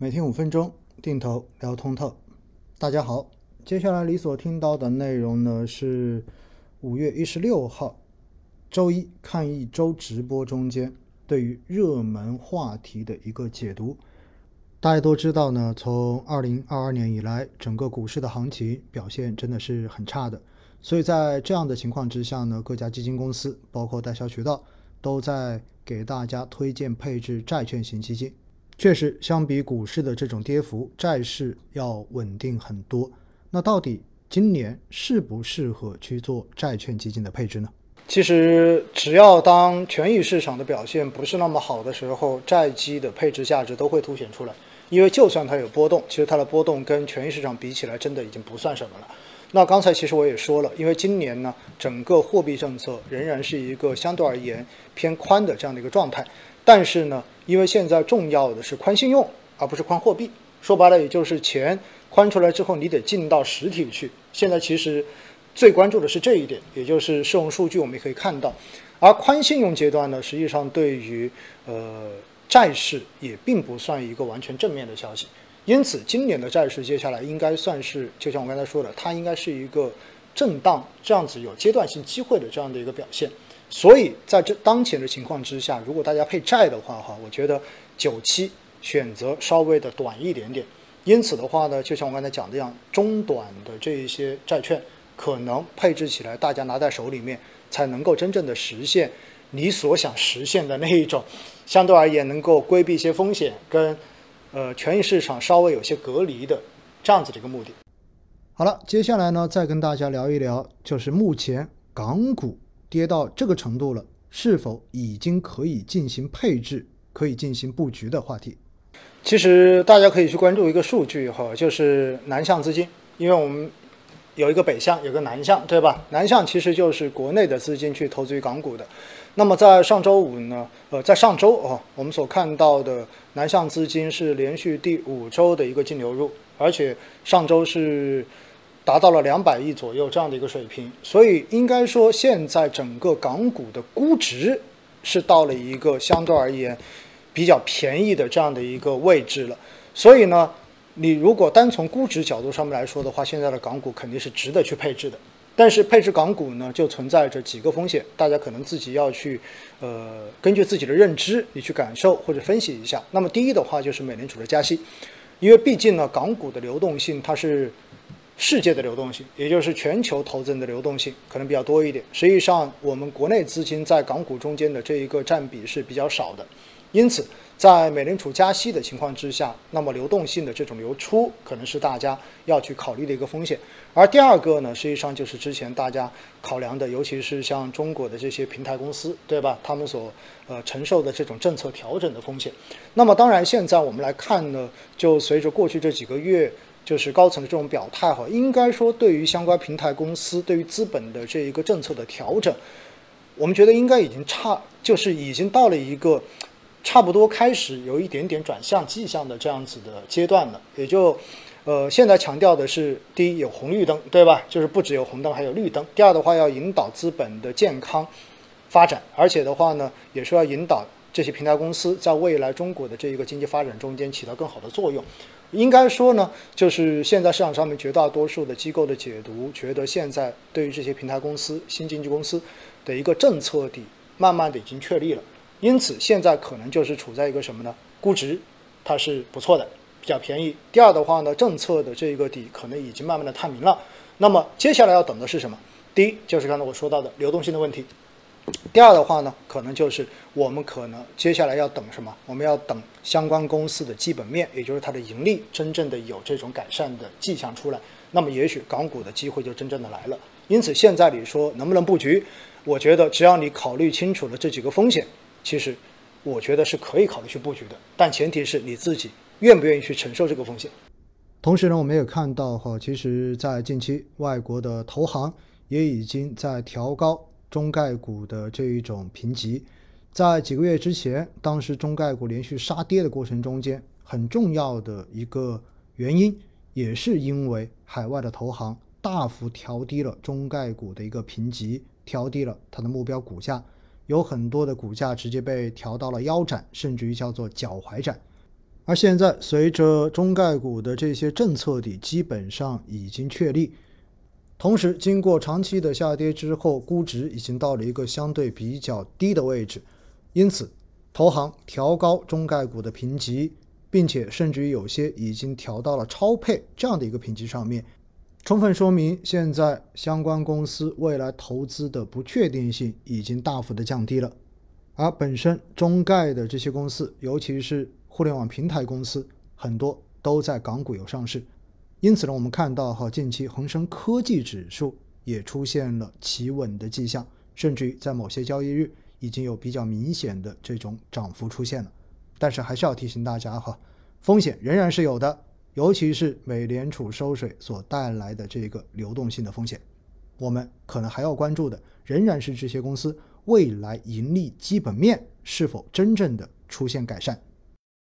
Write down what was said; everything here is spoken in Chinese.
每天五分钟，定投聊通透。大家好，接下来你所听到的内容呢是五月一十六号周一看一周直播中间对于热门话题的一个解读。大家都知道呢，从二零二二年以来，整个股市的行情表现真的是很差的。所以在这样的情况之下呢，各家基金公司包括代销渠道都在给大家推荐配置债券型基金。确实，相比股市的这种跌幅，债市要稳定很多。那到底今年适不适合去做债券基金的配置呢？其实，只要当权益市场的表现不是那么好的时候，债基的配置价值都会凸显出来。因为就算它有波动，其实它的波动跟权益市场比起来，真的已经不算什么了。那刚才其实我也说了，因为今年呢，整个货币政策仍然是一个相对而言偏宽的这样的一个状态。但是呢，因为现在重要的是宽信用，而不是宽货币。说白了，也就是钱宽出来之后，你得进到实体去。现在其实最关注的是这一点，也就是社融数据，我们也可以看到。而宽信用阶段呢，实际上对于呃债市也并不算一个完全正面的消息。因此，今年的债市接下来应该算是，就像我刚才说的，它应该是一个震荡这样子有阶段性机会的这样的一个表现。所以在这当前的情况之下，如果大家配债的话，哈，我觉得九期选择稍微的短一点点。因此的话呢，就像我刚才讲的样，中短的这一些债券，可能配置起来，大家拿在手里面，才能够真正的实现你所想实现的那一种，相对而言能够规避一些风险，跟呃权益市场稍微有些隔离的这样子的一个目的。好了，接下来呢，再跟大家聊一聊，就是目前港股。跌到这个程度了，是否已经可以进行配置、可以进行布局的话题？其实大家可以去关注一个数据哈，就是南向资金，因为我们有一个北向，有个南向，对吧？南向其实就是国内的资金去投资于港股的。那么在上周五呢，呃，在上周啊，我们所看到的南向资金是连续第五周的一个净流入，而且上周是。达到了两百亿左右这样的一个水平，所以应该说现在整个港股的估值是到了一个相对而言比较便宜的这样的一个位置了。所以呢，你如果单从估值角度上面来说的话，现在的港股肯定是值得去配置的。但是配置港股呢，就存在着几个风险，大家可能自己要去呃根据自己的认知，你去感受或者分析一下。那么第一的话就是美联储的加息，因为毕竟呢，港股的流动性它是。世界的流动性，也就是全球投资人的流动性，可能比较多一点。实际上，我们国内资金在港股中间的这一个占比是比较少的。因此，在美联储加息的情况之下，那么流动性的这种流出，可能是大家要去考虑的一个风险。而第二个呢，实际上就是之前大家考量的，尤其是像中国的这些平台公司，对吧？他们所呃承受的这种政策调整的风险。那么，当然现在我们来看呢，就随着过去这几个月。就是高层的这种表态哈，应该说对于相关平台公司，对于资本的这一个政策的调整，我们觉得应该已经差，就是已经到了一个差不多开始有一点点转向迹象的这样子的阶段了。也就，呃，现在强调的是，第一有红绿灯，对吧？就是不只有红灯，还有绿灯。第二的话，要引导资本的健康发展，而且的话呢，也是要引导这些平台公司在未来中国的这一个经济发展中间起到更好的作用。应该说呢，就是现在市场上面绝大多数的机构的解读，觉得现在对于这些平台公司、新经济公司的一个政策底，慢慢的已经确立了。因此，现在可能就是处在一个什么呢？估值它是不错的，比较便宜。第二的话呢，政策的这个底可能已经慢慢的探明了。那么接下来要等的是什么？第一就是刚才我说到的流动性的问题。第二的话呢，可能就是我们可能接下来要等什么？我们要等相关公司的基本面，也就是它的盈利真正的有这种改善的迹象出来，那么也许港股的机会就真正的来了。因此，现在你说能不能布局？我觉得只要你考虑清楚了这几个风险，其实我觉得是可以考虑去布局的。但前提是你自己愿不愿意去承受这个风险。同时呢，我们也看到哈，其实在近期，外国的投行也已经在调高。中概股的这一种评级，在几个月之前，当时中概股连续杀跌的过程中间，很重要的一个原因，也是因为海外的投行大幅调低了中概股的一个评级，调低了它的目标股价，有很多的股价直接被调到了腰斩，甚至于叫做脚踝斩。而现在，随着中概股的这些政策底基本上已经确立，同时经过长期的下跌之后，估值已经到了一个相对比较低的位置，因此，投行调高中概股的评级，并且甚至于有些已经调到了超配这样的一个评级上面，充分说明现在相关公司未来投资的不确定性已经大幅的降低了。而本身中概的这些公司，尤其是互联网平台公司，很多都在港股有上市，因此呢，我们看到哈，近期恒生科技指数也出现了企稳的迹象，甚至于在某些交易日已经有比较明显的这种涨幅出现了。但是还是要提醒大家哈，风险仍然是有的，尤其是美联储收水所带来的这个流动性的风险，我们可能还要关注的仍然是这些公司。未来盈利基本面是否真正的出现改善？